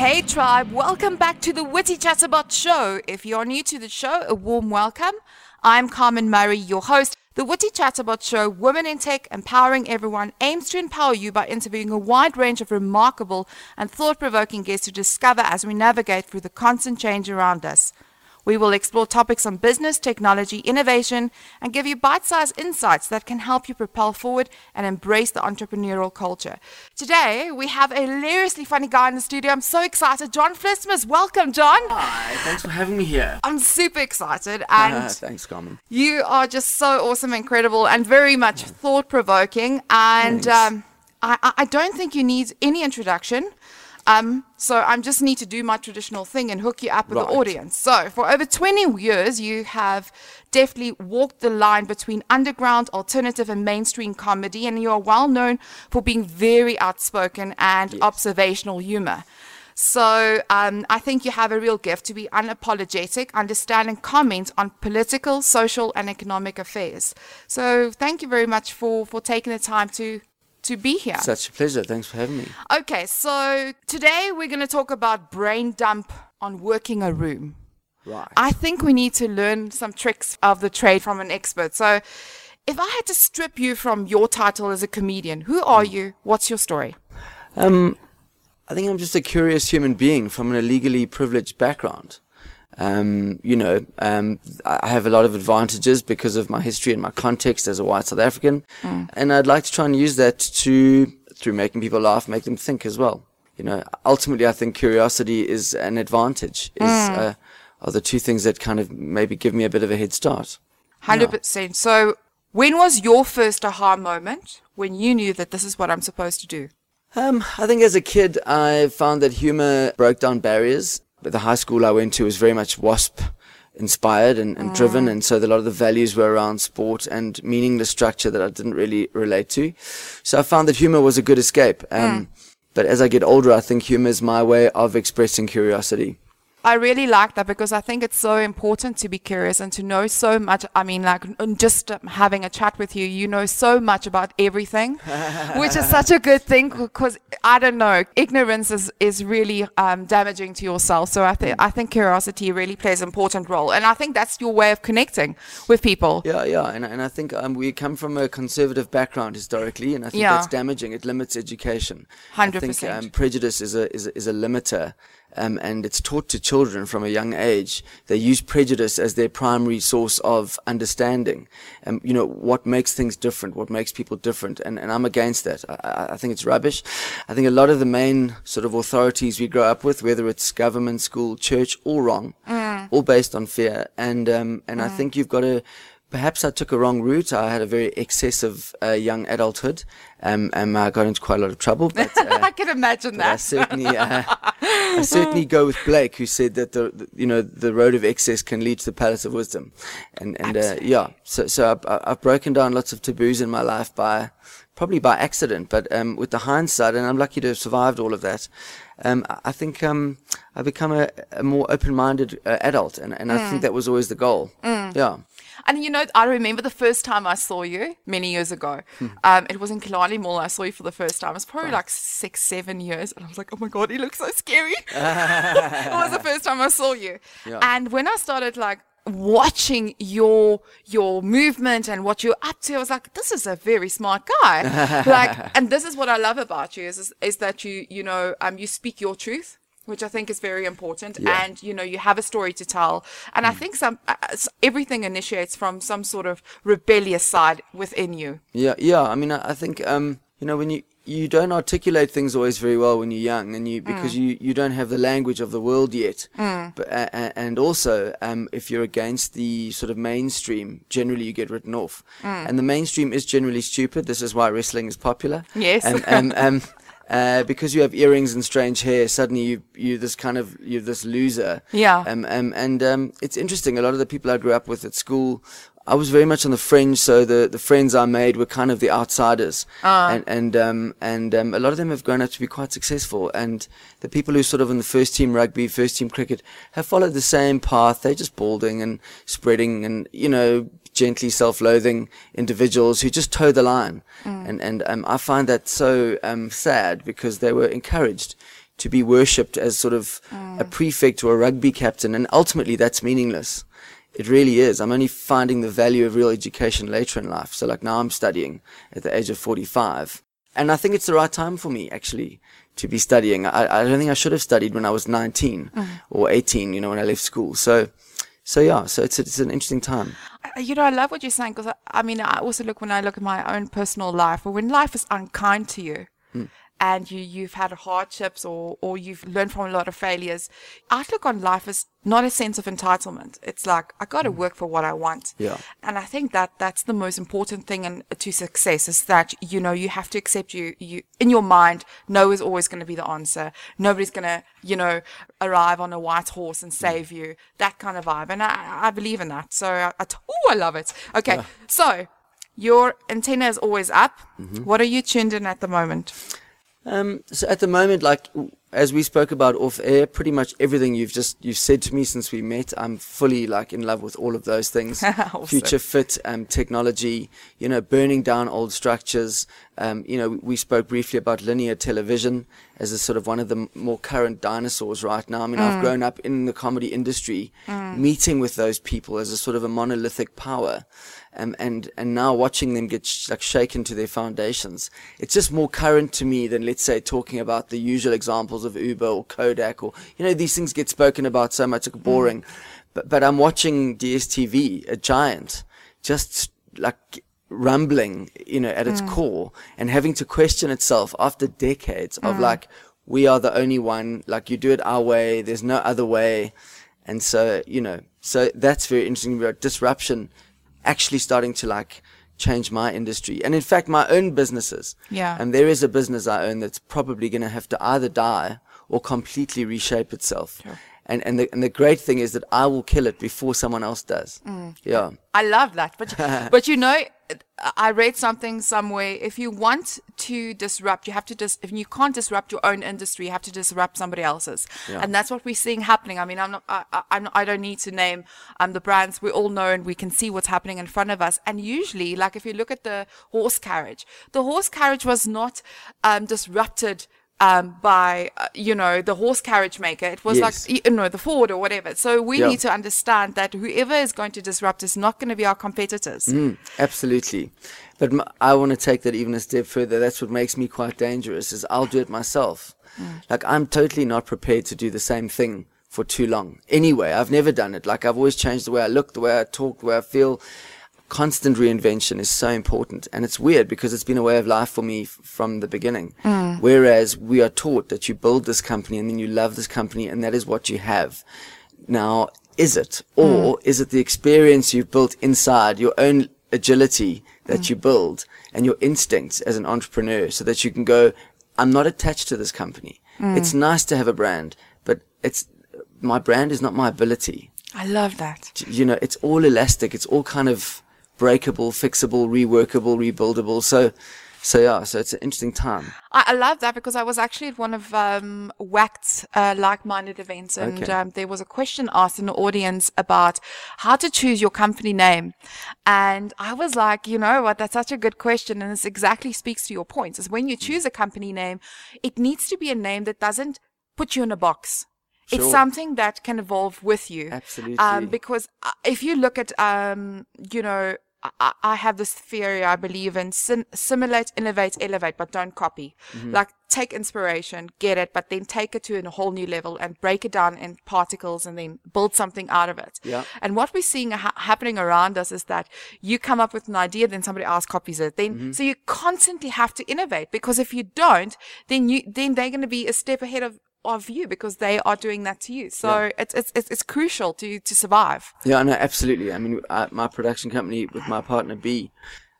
Hey tribe, welcome back to the Witty Chatterbot show. If you're new to the show, a warm welcome. I'm Carmen Murray, your host. The Witty Chatterbot show, Women in Tech, empowering everyone, aims to empower you by interviewing a wide range of remarkable and thought-provoking guests to discover as we navigate through the constant change around us. We will explore topics on business, technology, innovation, and give you bite sized insights that can help you propel forward and embrace the entrepreneurial culture. Today, we have a hilariously funny guy in the studio. I'm so excited. John Vlismas, welcome, John. Hi, thanks for having me here. I'm super excited. And thanks, Carmen. you are just so awesome, incredible, and very much thought provoking. And um, I- I don't think you need any introduction. Um, so I just need to do my traditional thing and hook you up with the audience. So for over 20 years, you have deftly walked the line between underground, alternative, and mainstream comedy, and you are well known for being very outspoken and observational humor. So um, I think you have a real gift to be unapologetic, understanding comments on political, social, and economic affairs. So thank you very much for for taking the time to to be here. Such a pleasure. Thanks for having me. Okay, so today we're going to talk about brain dump on working a room. Right. I think we need to learn some tricks of the trade from an expert. So, if I had to strip you from your title as a comedian, who are you? What's your story? Um, I think I'm just a curious human being from an illegally privileged background. Um, you know, um, I have a lot of advantages because of my history and my context as a white South African, and I'd like to try and use that to through making people laugh, make them think as well. You know, ultimately, I think curiosity is an advantage. Is uh, are the two things that kind of maybe give me a bit of a head start. 100%. So, when was your first aha moment when you knew that this is what I'm supposed to do? Um, I think as a kid, I found that humor broke down barriers. But the high school I went to was very much WASP inspired and, and driven. And so a lot of the values were around sport and meaningless structure that I didn't really relate to. So I found that humor was a good escape. Um, but as I get older, I think humor is my way of expressing curiosity. I really like that because I think it's so important to be curious and to know so much. I mean, like just um, having a chat with you, you know so much about everything, which is such a good thing because I don't know, ignorance is, is really um, damaging to yourself. So I think I think curiosity really plays an important role, and I think that's your way of connecting with people. Yeah, yeah, and and I think um, we come from a conservative background historically, and I think Yeah. that's damaging. It limits education. I think 100%. um, prejudice is a is a, is a limiter, um, and it's taught to children from a young age. They use prejudice as their primary source of understanding. And you know what makes things different, what makes people different, and and I'm against that. I, I- I think it's rubbish. I think a lot of the main sort of authorities we grow up with, whether it's government, school, church, all wrong, all based on fear. And um, and I think you've got to. Perhaps I took a wrong route. I had a very excessive uh, young adulthood, um, and I got into quite a lot of trouble. But, uh, I can imagine but I that. certainly, uh, I certainly go with Blake, who said that the, the you know the road of excess can lead to the palace of wisdom, and and uh, yeah. So so I've, I- I've broken down lots of taboos in my life by probably by accident, but um, with the hindsight, and I'm lucky to have survived all of that. Um, I- I think um, I become a, a more open-minded uh, adult, and, and I Mm. think that was always the goal. Yeah. And you know, I remember the first time I saw you many years ago. Hmm. Um, it was in Killarney Mall. I saw you for the first time. It was probably like six, seven years, and I was like, "Oh my god, he looks so scary." it was the first time I saw you. Yeah. And when I started like watching your your movement and what you're up to, I was like, "This is a very smart guy." like, and this is what I love about you is is, is that you you know um you speak your truth. Which I think is very important, Yeah. and you know you have a story to tell, and I think some uh, everything initiates from some sort of rebellious side within you. Yeah, yeah. I mean, I, I think um, you know when you you don't articulate things always very well when you're young, and you because you you don't have the language of the world yet. But a- a- and also, um, if you're against the sort of mainstream, generally you get written off. And the mainstream is generally stupid. This is why wrestling is popular. Yes. Um, um, um, uh, because you have earrings and strange hair, suddenly you you this kind of you're this loser. Yeah. Um, um, and um, it's interesting. A lot of the people I grew up with at school, I was very much on the fringe. So the, the friends I made were kind of the outsiders, and and um, and um, a lot of them have grown up to be quite successful. And the people who sort of in the first team rugby, first team cricket, have followed the same path. They're just balding and spreading, and you know, gently self-loathing individuals who just toe the line. And and um, I find that so um, sad because they were encouraged to be worshipped as sort of a prefect or a rugby captain. And ultimately that's meaningless. It really is. I'm only finding the value of real education later in life. So like now I'm studying at the age of 45. And I think it's the right time for me actually to be studying. I, I don't think I should have studied when I was 19 or 18, you know, when I left school. So, so yeah, so it's, it's an interesting time. You know, I love what you're saying because I, I mean, I also look when I look at my own personal life, or when life is unkind to you, hmm. And you you've had hardships or or you've learned from a lot of failures. Outlook on life is not a sense of entitlement. It's like I got to mm. work for what I want. Yeah. And I think that that's the most important thing in, to success is that you know you have to accept you you in your mind. No is always going to be the answer. Nobody's going to you know arrive on a white horse and mm. save you. That kind of vibe, and I I believe in that. So I, I oh I love it. Okay, so your antenna is always up. Mm-hmm. What are you tuned in at the moment? Um, so at the moment, like as we spoke about off air, pretty much everything you've just you've said to me since we met, I'm fully like in love with all of those things. Awesome. Future fit, um, technology, you know, burning down old structures. Um, you know, we spoke briefly about linear television as a sort of one of the more current dinosaurs right now. I mean, I've grown up in the comedy industry, meeting with those people as a sort of a monolithic power um, and and now watching them get sh- like shaken to their foundations, it's just more current to me than let's say talking about the usual examples of Uber or Kodak or you know these things get spoken about so much, it's boring. But but I'm watching DSTV, a giant, just like rumbling, you know, at its mm. core and having to question itself after decades of mm. like we are the only one, like you do it our way, there's no other way. And so, you know, so that's very interesting about disruption actually starting to like change my industry. And in fact, my own businesses. Yeah. And there is a business I own that's probably going to have to either die or completely reshape itself. And, and the, and the great thing is that I will kill it before someone else does. Yeah. I love that. But but you know, I read something somewhere. If you want to disrupt, you have to dis. If you can't disrupt your own industry, you have to disrupt somebody else's, Yeah. and that's what we're seeing happening. I mean, I'm not. I, I, I'm not, I don't need to name um the brands. We all know and we can see what's happening in front of us. And usually, like if you look at the horse carriage, the horse carriage was not um disrupted. Um, by uh, you know the horse carriage maker, it was Yes. like you know the Ford or whatever. So we Yeah. need to understand that whoever is going to disrupt is not going to be our competitors. Mm, absolutely. But m- I want to take that even a step further. That's what makes me quite dangerous is I'll do it myself. Like I'm totally not prepared to do the same thing for too long. Anyway, I've never done it. Like I've always changed the way I look, the way I talk, the way I feel. Constant reinvention is so important. And it's weird because it's been a way of life for me f- from the beginning. Mm. Whereas we are taught that you build this company and then you love this company and that is what you have. Now, is it? Mm. Or is it the experience you've built inside, your own agility that mm. you build and your instincts as an entrepreneur so that you can go, I'm not attached to this company. It's nice to have a brand, but it's, my brand is not my ability. I love that. You know, it's all elastic. It's all kind of breakable, fixable, reworkable, rebuildable. So, so yeah, so it's an interesting time. I, I love that because I was actually at one of um, WACT's uh, like-minded events, and Okay. um, there was a question asked in the audience about how to choose your company name, and I was like, you know what, that's such a good question, and this exactly speaks to your point. Is when you Mm. choose a company name, it needs to be a name that doesn't put you in a box. It's something that can evolve with you. Absolutely. Um, because uh, if you look at, um, you know, I, I have this theory I believe in sim- simulate, innovate, elevate, but don't copy. Mm-hmm. Like take inspiration, get it, but then take it to a whole new level and break it down in particles and then build something out of it. Yeah. And what we're seeing ha- happening around us is that you come up with an idea, then somebody else copies it. Then, Mm-hmm. so you constantly have to innovate because if you don't, then you, then they're going to be a step ahead of, of you because they are doing that to you. So it's, it's, it's, it's crucial to, to survive. Yeah, no, absolutely. I mean, I, my production company with my partner B,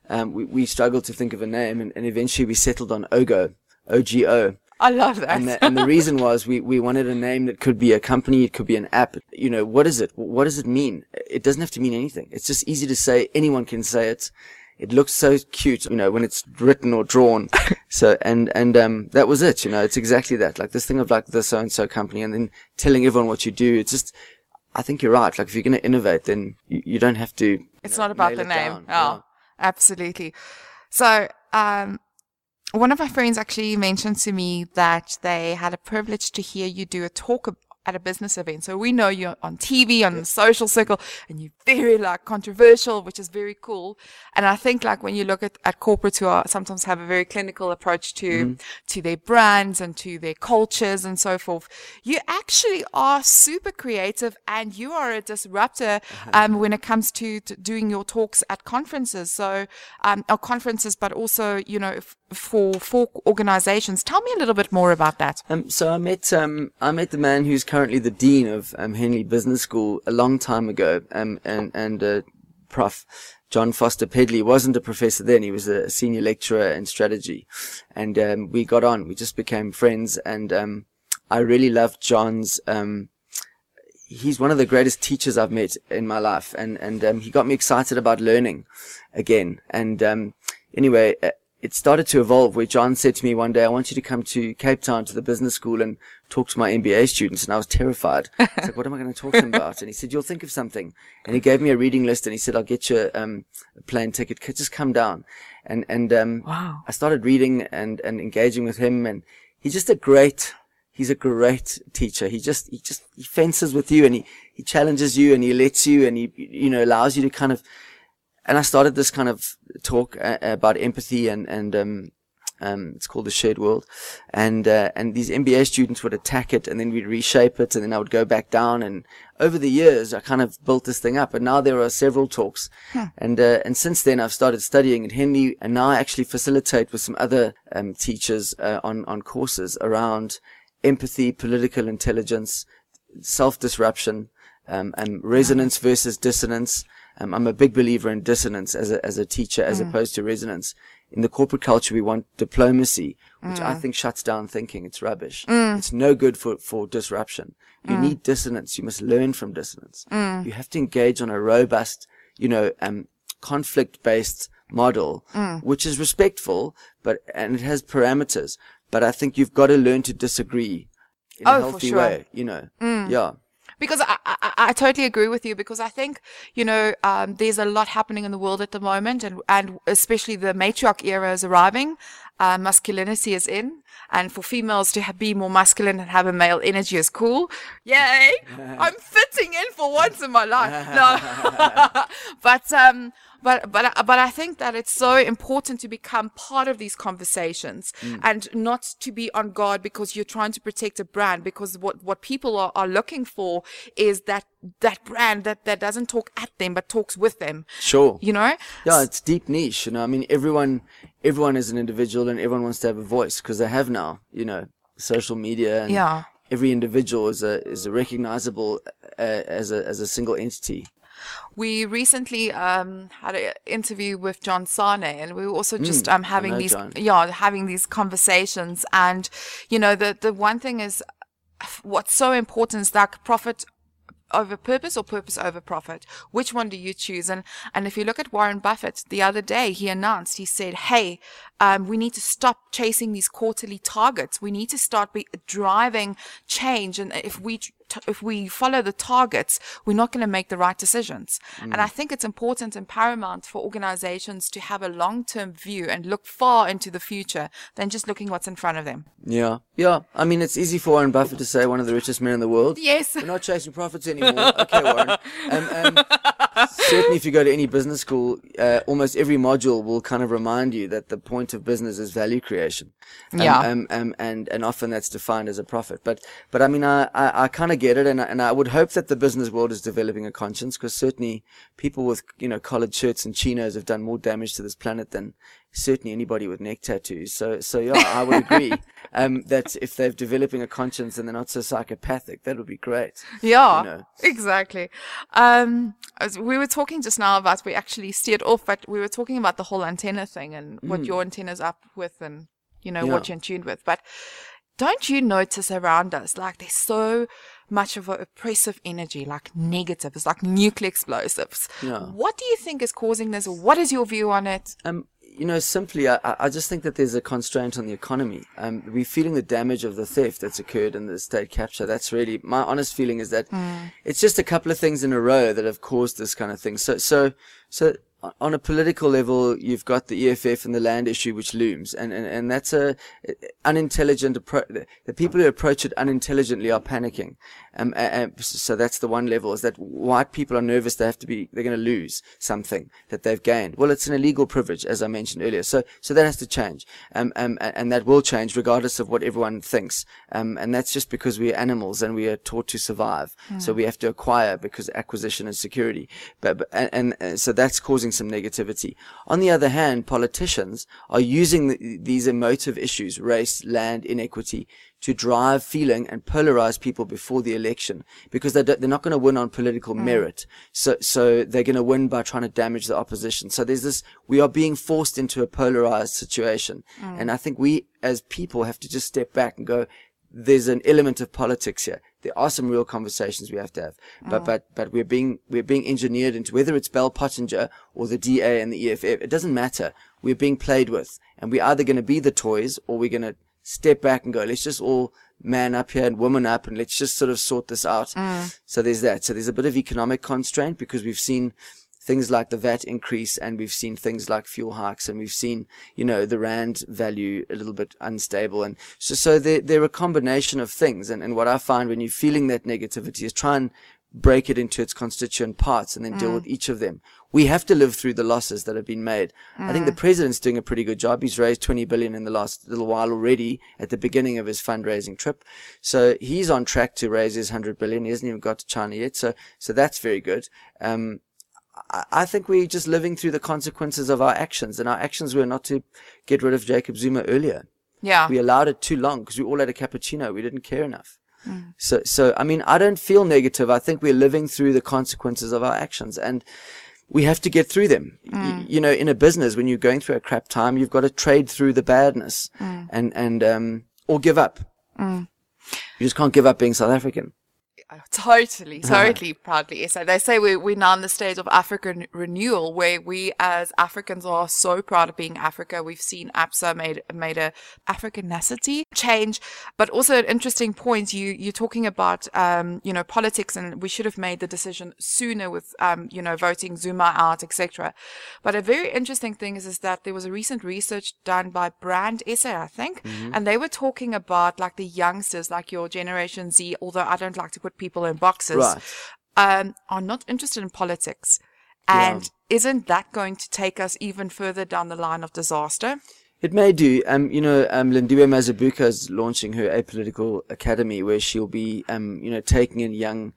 um, we, we struggled to think of a name, and, and eventually we settled on Ogo, O G O. I love that. And the, and the reason was we, we wanted a name that could be a company, it could be an app. You know, what is it? What does it mean? It doesn't have to mean anything. It's just easy to say. Anyone can say it. It looks so cute, you know, when it's written or drawn. so, and, and, um, that was it, you know, it's exactly that. Like this thing of like the so and so company and then telling everyone what you do. It's just, I think you're right. Like if you're going to innovate, then you, you don't have to. It's know, not about the name. down. Oh, absolutely. So, um, one of my friends actually mentioned to me that they had a privilege to hear you do a talk at a business event. So we know you're on TV, on the social circle, and you're very like controversial, which is very cool. And I think like when you look at, at corporates who are sometimes have a very clinical approach to, to their brands and to their cultures and so forth, you actually are super creative and you are a disruptor, um, when it comes to, to doing your talks at conferences. So, um, or conferences, but also, you know, f- for, for organizations. Tell me a little bit more about that. Um, so I met um, I met the man who's currently the dean of um, Henley Business School a long time ago, um, and and uh, Prof. John Foster Pedley wasn't a professor then; he was a senior lecturer in strategy, and um, we got on. We just became friends, and um, I really loved John's. Um, he's one of the greatest teachers I've met in my life, and and um, he got me excited about learning again. And um, anyway, uh, it started to evolve. Where John said to me one day, "I want you to come to Cape Town to the business school and talk to my MBA students." And I was terrified. I was like, "What am I going to talk to them about?" And he said, "You'll think of something." And he gave me a reading list, and he said, "I'll get you um, a plane ticket. Just come down." And and um, Wow. I started reading and and engaging with him, and he's just a great he's a great teacher. He just, he just, he fences with you and he, he challenges you and he lets you and he, you know, allows you to kind of, and I started this kind of talk uh, about empathy and, and, um, um, it's called the shared world. And, uh, and these MBA students would attack it and then we'd reshape it and then I would go back down. And over the years, I kind of built this thing up and now there are several talks. And, uh, and since then I've started studying at Henley and now I actually facilitate with some other, um, teachers, uh, on, on courses around empathy, political intelligence, self-disruption, um, and resonance versus dissonance. Um, I'm a big believer in dissonance as a, as a teacher as mm. opposed to resonance. In the corporate culture, we want diplomacy, which I mm. think shuts down thinking. It's rubbish. Mm. It's no good for, for disruption. You need dissonance. You must learn from dissonance. You have to engage on a robust, you know, um, conflict based model, which is respectful, but, and it has parameters. But I think you've got to learn to disagree in Oh, a healthy sure. way, you know. Yeah. Because I, I, I totally agree with you because I think you know um, there's a lot happening in the world at the moment and and especially the matriarch era is arriving uh, masculinity is in. And for females to be more masculine and have a male energy is cool. Yay! I'm fitting in for once in my life. No. But um but but but I think that it's so important to become part of these conversations and not to be on guard because you're trying to protect a brand because what what people are, are looking for is that that brand that that doesn't talk at them but talks with them Sure. you know Yeah, it's deep niche. You know, I mean, everyone, everyone is an individual, and everyone wants to have a voice because they have now. You know, social media. And Yeah. Every individual is a is a recognizable uh, as a as a single entity. we recently um, had an interview with John Sane, and we were also just um, having these, John. yeah, having these conversations. And you know, the the one thing is, what's so important is that profit over purpose or purpose over profit? Which one do you choose? And and if you look at warren buffett the other day he announced he said hey um, we need to stop chasing these quarterly targets. We need to start be driving change. And if we t- if we follow the targets we're not going to make the right decisions and i think it's important and paramount for organizations to have a long-term view and look far into the future than just looking what's in front of them Yeah, yeah. I mean, it's easy for Warren Buffett to say one of the richest men in the world. yes We're not chasing profits anymore. okay, Warren. Um, um, certainly, if you go to any business school, uh, almost every module will kind of remind you that the point of business is value creation. Um, Yeah. Um, um, and and often that's defined as a profit. But but I mean, I I, I kind of get it, and I, and I would hope that the business world is developing a conscience because certainly people with you know collared shirts and chinos have done more damage to this planet than certainly anybody with neck tattoos. So so yeah, I would agree. Um, that if they're developing a conscience and they're not so psychopathic, that would be great. Yeah, you know. exactly. Um, as we were talking just now about we actually steered off, but we were talking about the whole antenna thing and what your antenna's up with, and you know what Mm. You're in tune with. But don't you notice around us, like there's so much of an oppressive energy, like negative. It's like nuclear explosives. Yeah. What do you think is causing this? What is your view on it? Um, you know, simply, I, I just think that there's a constraint on the economy. Um, we're feeling the damage of the theft that's occurred in the state capture. That's really my honest feeling is that it's just a couple of things in a row that have caused this kind of thing. So, so, so on a political level, you've got the EFF and the land issue which looms, and and, and that's a unintelligent approach. The people who approach it unintelligently are panicking, um, and so that's the one level is that white people are nervous they have to be they're going to lose something that they've gained. Well, it's an illegal privilege, as I mentioned earlier, so so that has to change, um, um, and that will change regardless of what everyone thinks, um, and that's just because we're animals and we are taught to survive, mm. so we have to acquire because acquisition is security, but, but and, and so that's causing some negativity. On the other hand, politicians are using the, these emotive issues, race, land, inequity, to drive feeling and polarize people before the election because they're, they're not going to win on political mm. merit. So, so they're going to win by trying to damage the opposition. So there's this, we are being forced into a polarized situation. Mm. And I think we as people have to just step back and go, there's an element of politics here there are some real conversations we have to have. But, mm. but, but we're being, we're being engineered into whether it's Bell Pottinger or the DA and the EFF. It doesn't matter. We're being played with and we're either going to be the toys or we're going to step back and go, let's just all man up here and woman up and let's just sort of sort this out. Mm. So there's that. So there's a bit of economic constraint because we've seen things like the VAT increase and we've seen things like fuel hikes and we've seen, you know, the rand value a little bit unstable. And so, so they're, they're a combination of things. And, and what I find when you're feeling that negativity is try and break it into its constituent parts and then mm. deal with each of them. We have to live through the losses that have been made. Mm. I think the mm. president's doing a pretty good job. He's raised 20 billion in the last little while already at the beginning of his fundraising trip. So he's on track to raise his 100 billion. He hasn't even got to China yet. So, so that's very good. Um, I think we're just living through the consequences of our actions, and our actions were not to get rid of Jacob Zuma earlier. Yeah. We allowed it too long because we all had a cappuccino. We didn't care enough. Mm. So, so, I mean, I don't feel negative. I think we're living through the consequences of our actions and we have to get through them. Mm. You, know, in a business, when you're going through a crap time, you've got to trade through the badness mm. and, and, um, or give up. Mm. You just can't give up being South African. Totally, totally proudly. So they say we, we're now in the stage of African renewal where we as Africans are so proud of being Africa. We've seen ABSA made, made a Africanacity change, but also an interesting point. You, you're talking about, um, you know, politics and we should have made the decision sooner with, um, you know, voting Zuma out, etc. But a very interesting thing is, is that there was a recent research done by Brand SA, I think, mm-hmm. and they were talking about like the youngsters, like your generation Z, although I don't like to put people in boxes, right. um, are not interested in politics. And yeah. isn't that going to take us even further down the line of disaster? It may do. Um, you know, um, Lindiwe Mazibuko is launching her apolitical academy where she'll be, um, you know, taking in young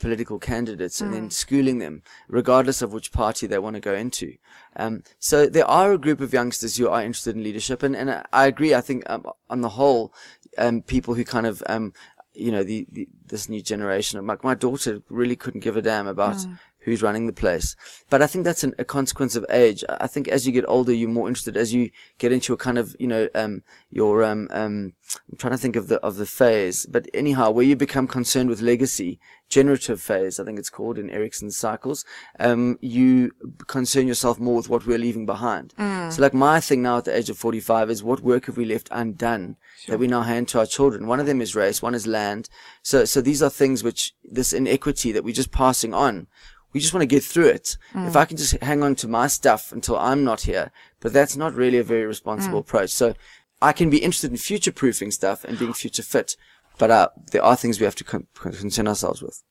political candidates mm. and then mm. schooling them, regardless of which party they want to go into. Um, so there are a group of youngsters who are interested in leadership, and, and I agree. I think um, on the whole, um, people who kind of um, you know, the, the this new generation. My, my daughter really couldn't give a damn about mm. who's running the place. But I think that's an, a consequence of age. I think as you get older, you're more interested as you get into a kind of, you know, um, your, um, um, I'm trying to think of the, of the phase. But anyhow, where you become concerned with legacy, generative phase, I think it's called in Erikson's cycles, um, you concern yourself more with what we're leaving behind. Mm. So like my thing now at the age of 45 is what work have we left undone sure. that we now hand to our children? One of them is race, one is land. So, so these are things which this inequity that we're just passing on. We just want to get through it. Mm. If I can just hang on to my stuff until I'm not here, but that's not really a very responsible mm. approach. So I can be interested in future proofing stuff and being future fit, but uh, there are things we have to con- concern ourselves with.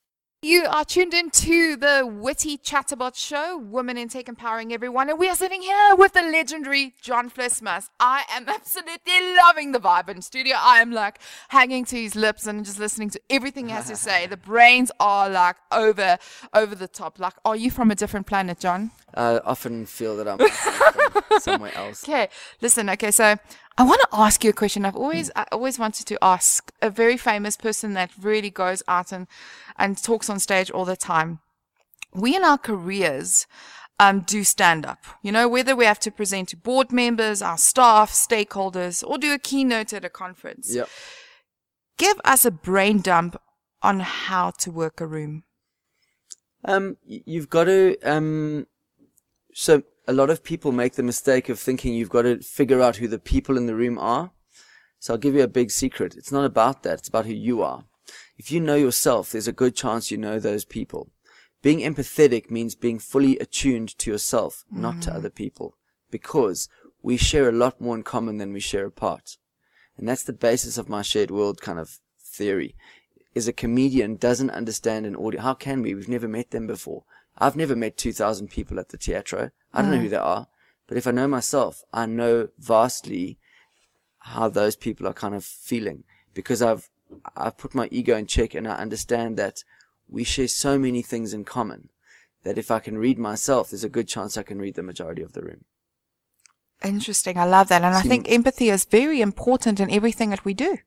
You are tuned into the Witty Chatterbot Show, Women in Tech Empowering Everyone, and we are sitting here with the legendary John Vlismas. I am absolutely loving the vibe in studio. I am like hanging to his lips and just listening to everything he has to say. The brains are like over over the top. Like, are you from a different planet, John? I often feel that I'm somewhere else. Okay, listen. Okay, so I want to ask you a question. I've always, I always wanted to ask a very famous person that really goes out and, and talks on stage all the time. We in our careers, um, do stand up. You know, whether we have to present to board members, our staff, stakeholders, or do a keynote at a conference. Yep. Give us a brain dump on how to work a room. Um, you've got to, um, so a lot of people make the mistake of thinking you've got to figure out who the people in the room are. So I'll give you a big secret. It's not about that. It's about who you are. If you know yourself, there's a good chance you know those people. being empathetic means being fully attuned to yourself, not to mm. other people, because we share a lot more in common than we share apart. And that's the basis of my shared world kind of theory. Is a comedian doesn't understand an audience. How can we? We've never met them before. I've never met 2,000 people at the teatro. I don't know who hmm. they are. But if I know myself, I know vastly how those people are kind of feeling because I've, I've put my ego in check and I understand that we share so many things in common that if I can read myself, there's a good chance I can read the majority of the room. Interesting. I love that. And I think empathy is very important in everything that we do.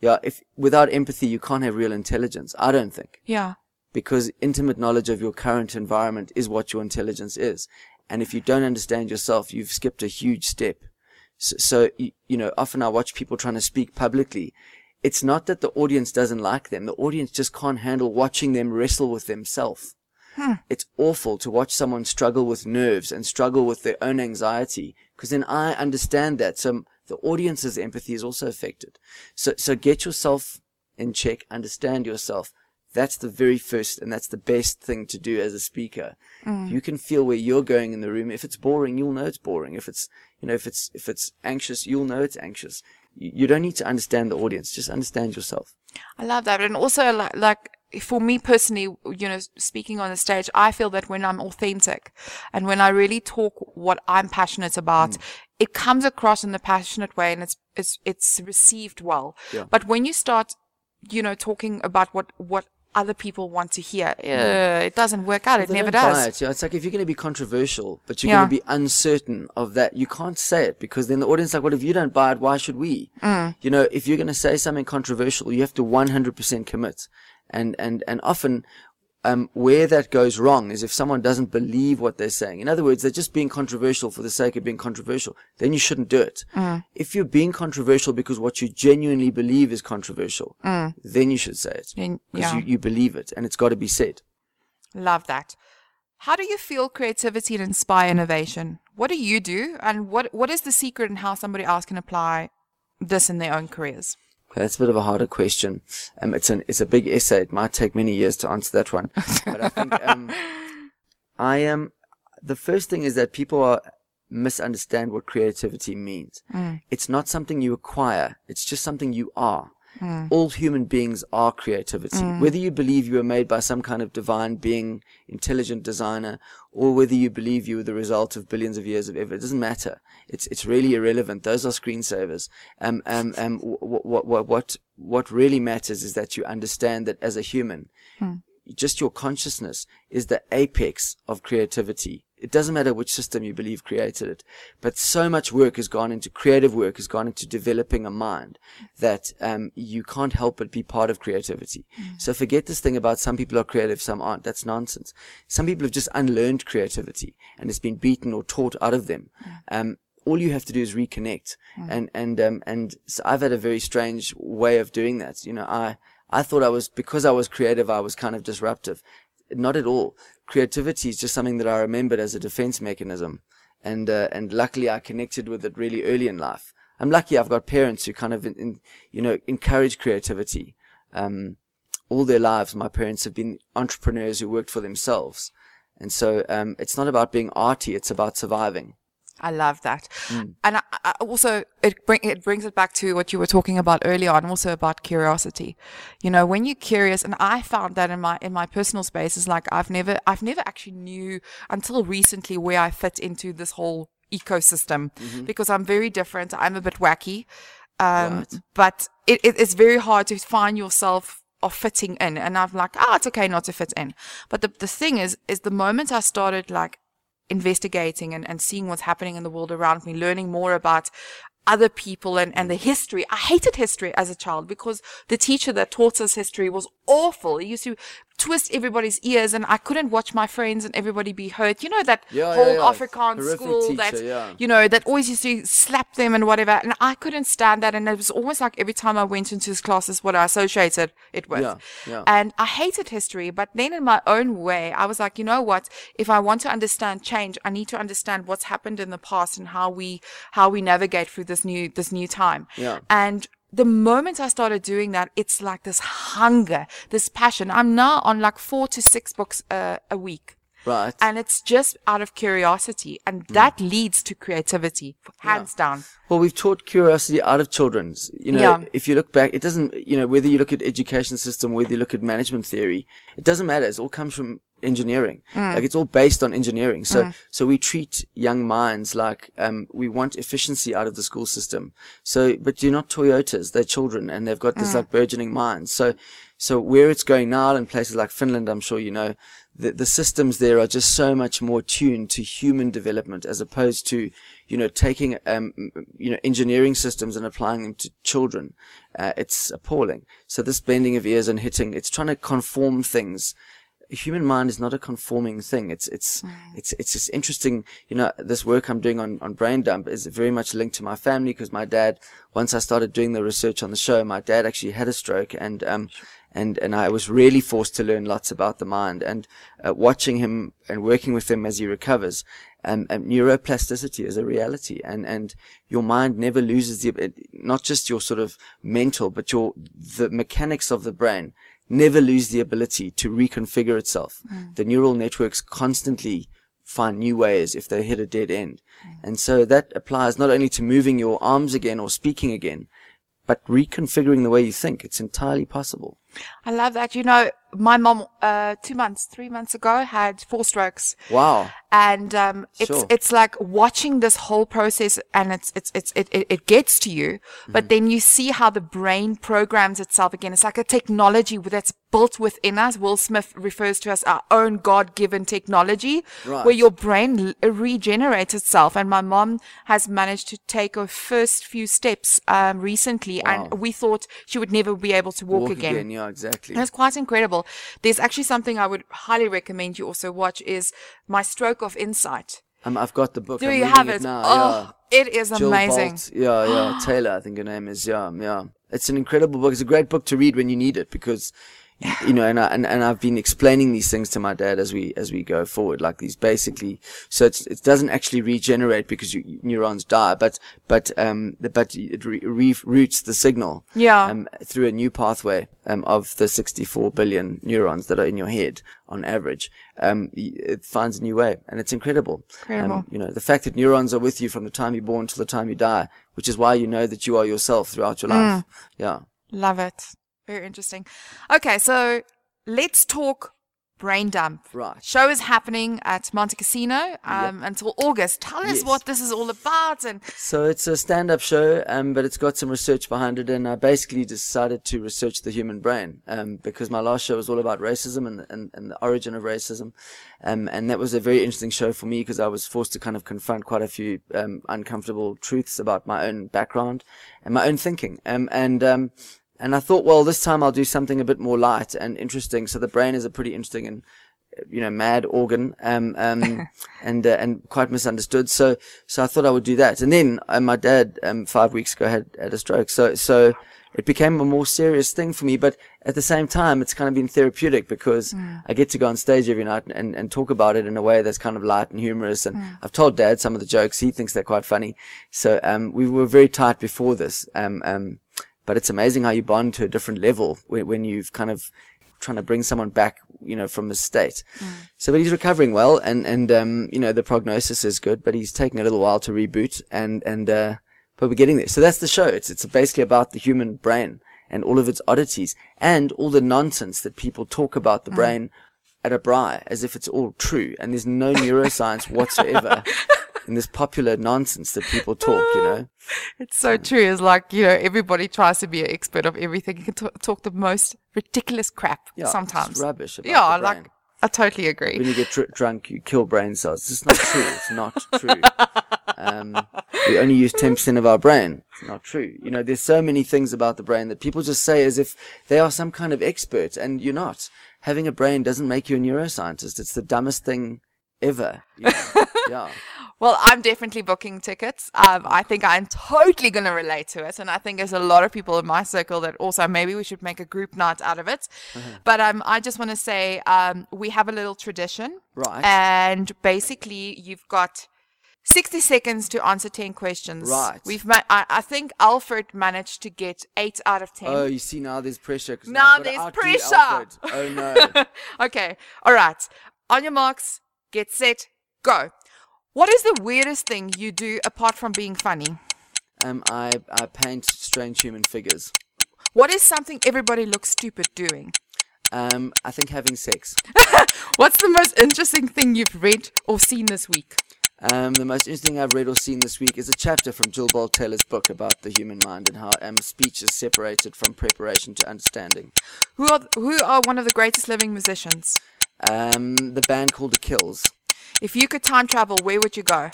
Yeah, if without empathy, you can't have real intelligence. I don't think. Yeah. Because intimate knowledge of your current environment is what your intelligence is. And if you don't understand yourself, you've skipped a huge step. So, so you, you know, often I watch people trying to speak publicly. It's not that the audience doesn't like them. The audience just can't handle watching them wrestle with themselves. Hmm. It's awful to watch someone struggle with nerves and struggle with their own anxiety because then I understand that. So the audience's empathy is also affected. So, so get yourself in check, understand yourself. That's the very first and that's the best thing to do as a speaker. If you can feel where you're going in the room. If it's boring, you'll know it's boring. If it's, you know, if it's, if it's anxious, you'll know it's anxious. You, you don't need to understand the audience. Just understand yourself. I love that. And also, like, like, for me personally, you know, speaking on the stage, I feel that when I'm authentic and when I really talk what I'm passionate about, Mm. it comes across in a passionate way and it's, it's, it's received well. Yeah. But when you start, you know, talking about what, what other people want to hear, uh, it doesn't work out. It They never does. it. Yeah, it's like if you're going to be controversial, but you're Yeah. going to be uncertain of that, you can't say it because then the audience is like, well, if you don't buy it, why should we? Mm. You know, if you're going to say something controversial, you have to 100% commit. And, and, and often, um, where that goes wrong is if someone doesn't believe what they're saying. In other words, they're just being controversial for the sake of being controversial. Then you shouldn't do it. Mm. If you're being controversial because what you genuinely believe is controversial, then you should say it. Because Mm. yeah. you, you believe it and it's got to be said. Love that. How do you feel creativity and inspire innovation? What do you do? And what, what is the secret in how somebody else can apply this in their own careers? That's a bit of a harder question. Um, it's an it's a big essay. It might take many years to answer that one. But I think um, I am. the first thing is that people are misunderstand what creativity means. It's not something you acquire. It's just something you are. All human beings are creativity. Whether you believe you were made by some kind of divine being, intelligent designer, or whether you believe you were the result of billions of years of effort, it doesn't matter. It's it's really irrelevant. Those are screensavers. Um, um, um, what what what what what really matters is that you understand that as a human, just your consciousness is the apex of creativity. It doesn't matter which system you believe created it, but so much work has gone into creative work has gone into developing a mind that um, you can't help but be part of creativity. So forget this thing about some people are creative, some aren't. That's nonsense. Some people have just unlearned creativity and it's been beaten or taught out of them. Um, all you have to do is reconnect. And, and, um, and so I've had a very strange way of doing that. You know, I, I thought I was, because I was creative, I was kind of disruptive. Not at all. Creativity is just something that I remembered as a defense mechanism. And, uh, and luckily I connected with it really early in life. I'm lucky I've got parents who kind of, in, in, you know, encourage creativity. Um, all their lives, my parents have been entrepreneurs who worked for themselves. And so, um, it's not about being arty, it's about surviving. I love that. And I, I also, it, bring, it brings it back to what you were talking about earlier on, also about curiosity. You know, when you're curious, and I found that in my, in my personal space is like, I've never, I've never actually knew until recently where I fit into this whole ecosystem because I'm very different. I'm a bit wacky. Um, Right. but it, it, it's very hard to find yourself of fitting in. And I'm like, ah, it's okay not to fit in. But the, the thing is, is the moment I started like investigating and, and seeing what's happening in the world around me, learning more about other people and, and the history. I hated history as a child because the teacher that taught us history was awful. He used to twist everybody's ears and I couldn't watch my friends and everybody be hurt. You know that Yeah, yeah, whole yeah. Afrikaans Horrific school teacher, that, yeah. you know, that always used to slap them and whatever. And I couldn't stand that. And it was almost like every time I went into his classes, what I associated it with. Yeah, yeah. And I hated history, but then in my own way, I was like, you know what? If I want to understand change, I need to understand what's happened in the past and how we, how we navigate through this new, this new time. Yeah. And the moment I started doing that, it's like this hunger, this passion. I'm now on like four to six books uh, a week. Right. And it's just out of curiosity. And that leads to creativity, hands down. Well, we've taught curiosity out of children's. You know, Yeah. if you look back, it doesn't, you know, whether you look at education system, whether you look at management theory, it doesn't matter. It all comes from engineering. Mm. Like it's all based on engineering. So, so we treat young minds like, um, we want efficiency out of the school system. So, but you're not Toyotas. They're children and they've got this Mm. like burgeoning mind. So, so where it's going now in places like Finland, I'm sure you know, the, the systems there are just so much more tuned to human development as opposed to, you know, taking, um, you know, engineering systems and applying them to children. Uh, it's appalling. So this bending of ears and hitting, it's trying to conform things. Human mind is not a conforming thing. It's, it's, it's, it's just interesting. You know, this work I'm doing on, on brain dump is very much linked to my family because my dad, once I started doing the research on the show, my dad actually had a stroke and, um, and and I was really forced to learn lots about the mind and uh, watching him and working with him as he recovers. Um, um, neuroplasticity is a reality, and and your mind never loses the it, not just your sort of mental, but your the mechanics of the brain never lose the ability to reconfigure itself. The neural networks constantly find new ways if they hit a dead end, and so that applies not only to moving your arms again or speaking again, but reconfiguring the way you think. It's entirely possible. I love that. You know, my mom, uh, two months, three months ago had four strokes. Wow. And um, it's Sure. it's like watching this whole process, and it's it's it's it it, it gets to you, Mm-hmm. but then you see how the brain programs itself again. It's like a technology that's built within us. Will Smith refers to as our own God-given technology, Right. where your brain l- regenerates itself. And my mom has managed to take her first few steps um, recently, Wow. and we thought she would never be able to walk, Walk again. again. Yeah, exactly. It's quite incredible. There's actually something I would highly recommend you also watch is My Stroke of Insight. Um, I've got the book. Do I'm you have it, it? now. oh, it is. Jill amazing. Bolt. Yeah, yeah. Taylor, I think her name is. Yeah, yeah. It's an incredible book. It's a great book to read when you need it because, you know, and I, and, and I've been explaining these things to my dad as we as we go forward, like these basically. So it's, it doesn't actually regenerate because you, neurons die, but but um the, but it re- reroutes the signal. Yeah. Um, through a new pathway um, of the 64 billion neurons that are in your head on average. Um, it finds a new way, and it's incredible. Incredible. Um, you know, the fact that neurons are with you from the time you're born till the time you die, which is why you know that you are yourself throughout your life. Mm. Yeah. Love it. Very interesting. Okay, so let's talk brain dump. Right. Show is happening at Monte Casino um, until August. Tell us Yes. what this is all about and So it's a stand-up show, um, but it's got some research behind it, and I basically decided to research the human brain, um, because my last show was all about racism and, and, and the origin of racism, um, and that was a very interesting show for me because I was forced to kind of confront quite a few um, uncomfortable truths about my own background and my own thinking, um, and um, and I thought, well, this time I'll do something a bit more light and interesting. So the brain is a pretty interesting and you know, mad organ, um, um, and, uh, and quite misunderstood. So, so I thought I would do that. And then uh, my dad, um, five weeks ago had, had a stroke. So, so it became a more serious thing for me. But at the same time, it's kind of been therapeutic because I get to go on stage every night and, and talk about it in a way that's kind of light and humorous. And I've told dad some of the jokes. He thinks they're quite funny. So, um, we were very tight before this. Um, um, but it's amazing how you bond to a different level when, when you've kind of trying to bring someone back, you know, from a state. So, but he's recovering well, and and um, you know, the prognosis is good, but he's taking a little while to reboot, and and uh, but we're getting there. So that's the show. It's it's basically about the human brain and all of its oddities and all the nonsense that people talk about the brain at a braai as if it's all true, and there's no neuroscience whatsoever. In this popular nonsense that people talk, you know. It's so true. It's like, you know, everybody tries to be an expert of everything. You can t- talk the most ridiculous crap Yeah, it's sometimes. rubbish about yeah, like. I totally agree. when you get dr- drunk, you kill brain cells. It's not true. It's not true. Um, we only use 10% of our brain. It's not true. You know, there's so many things about the brain that people just say as if they are some kind of expert, and you're not. Having a brain doesn't make you a neuroscientist. It's the dumbest thing ever. you know. yeah. Well, I'm definitely booking tickets. Um, I think I'm totally going to relate to it. And I think there's a lot of people in my circle that also maybe we should make a group night out of it. But um, I just want to say um, we have a little tradition. Right. And basically, you've got 60 seconds to answer 10 questions. Right. We've ma- I, I think Alfred managed to get 8 out of 10. Oh, you see now there's pressure. Now I've there's pressure. Alfred. Oh no. okay. All right. On your marks, get set, go. What is the weirdest thing you do apart from being funny? um, I I paint strange human figures. What is something everybody looks stupid doing? Um, I think having sex. What's the most interesting thing you've read or seen this week? Um, the most interesting I've read or seen this week is a chapter from Jill Bolt Taylor's book about the human mind and how um, speech is separated from preparation to understanding. Who are who are one of the greatest living musicians? Um, the band called The Kills. If you could time travel, where would you go?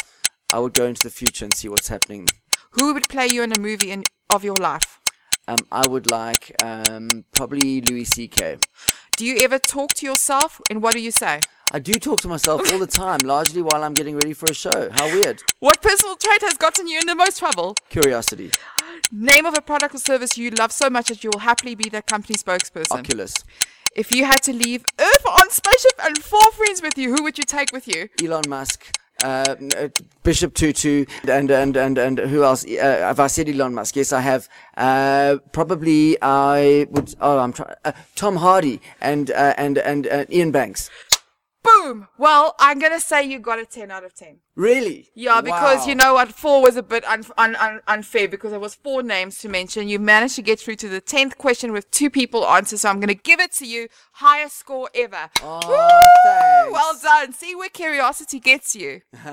I would go into the future and see what's happening. Who would play you in a movie in, of your life? Um, I would like um, probably Louis C.K. Do you ever talk to yourself and what do you say? I do talk to myself all the time, largely while I'm getting ready for a show. How weird. What personal trait has gotten you in the most trouble? Curiosity. Name of a product or service you love so much that you will happily be the company spokesperson. Oculus. If you had to leave Earth on spaceship and four friends with you, who would you take with you? Elon Musk. Uh, Bishop Tutu and and and and who else? Uh, have I said Elon Musk? Yes, I have. Uh, probably I would. Oh, I'm trying. Uh, Tom Hardy and uh, and and uh, Iain Banks. Boom! Well, I'm gonna say you got a 10 out of 10. Really? Yeah, because Wow. you know what, four was a bit un- un- un- unfair because there was four names to mention. You managed to get through to the tenth question with two people answer, so I'm going to give it to you. Highest score ever. Oh, Woo! Well done. See where curiosity gets you.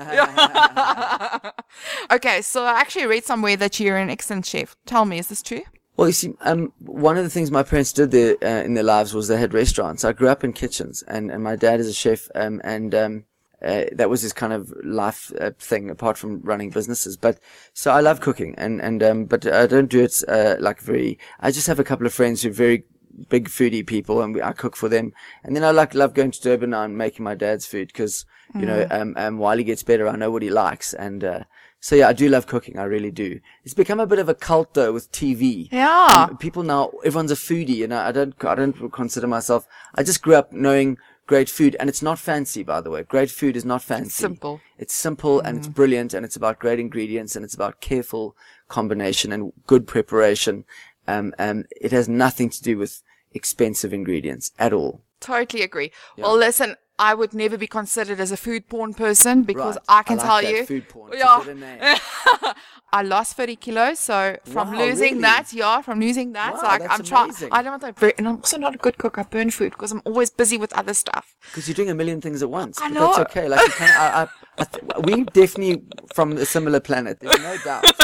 okay, so I actually read somewhere that you're an excellent chef. Tell me, is this true? Well, you see, um, one of the things my parents did there uh, in their lives was they had restaurants. I grew up in kitchens, and, and my dad is a chef, um, and um, uh, that was his kind of life uh, thing, apart from running businesses. But so I love cooking, and and um, but I don't do it uh, like very. I just have a couple of friends who are very big foodie people, and we, I cook for them. And then I like love going to Durban and making my dad's food because you know, um, um, while he gets better, I know what he likes, and. So yeah, I do love cooking. I really do. It's become a bit of a cult though with TV. Yeah. Um, people now, everyone's a foodie, and I, I don't, I don't consider myself. I just grew up knowing great food, and it's not fancy, by the way. Great food is not fancy. It's simple. It's simple and it's brilliant, and it's about great ingredients, and it's about careful combination and good preparation. Um, um, it has nothing to do with expensive ingredients at all. Totally agree. Well, listen, I would never be considered as a food porn person because Right. I can like tell you. food porn. Yeah. I lost 30 kilos, so from Wow, losing really? that, yeah, from losing that, Wow, like I'm trying. I don't want to, and I'm also not a good cook. I burn food because I'm always busy with other stuff. Because you're doing a million things at once. I but That's okay. Like you can, I, I, I th- we definitely from a similar planet. There's no doubt.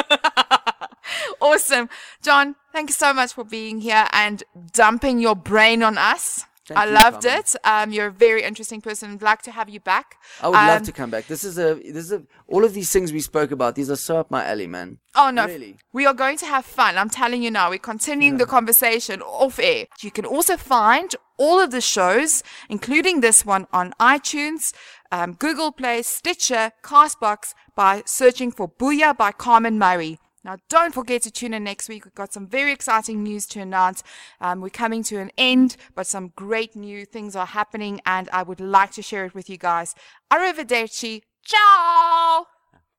Awesome, John. Thank you so much for being here and dumping your brain on us. Thank I loved it. Um, you're a very interesting person. I'd like to have you back. I would love Um, to come back. This is a, this is a, all of these things we spoke about. These are so up my alley, man. Oh no, Really? we are going to have fun. I'm telling you now. We're continuing the conversation off air. You can also find all of the shows, including this one, on iTunes, um, Google Play, Stitcher, Castbox, by searching for Booyah by Carmen Murray. Now, don't forget to tune in next week. We've got some very exciting news to announce. Um, we're coming to an end, but some great new things are happening, and I would like to share it with you guys. Arrivederci. Ciao!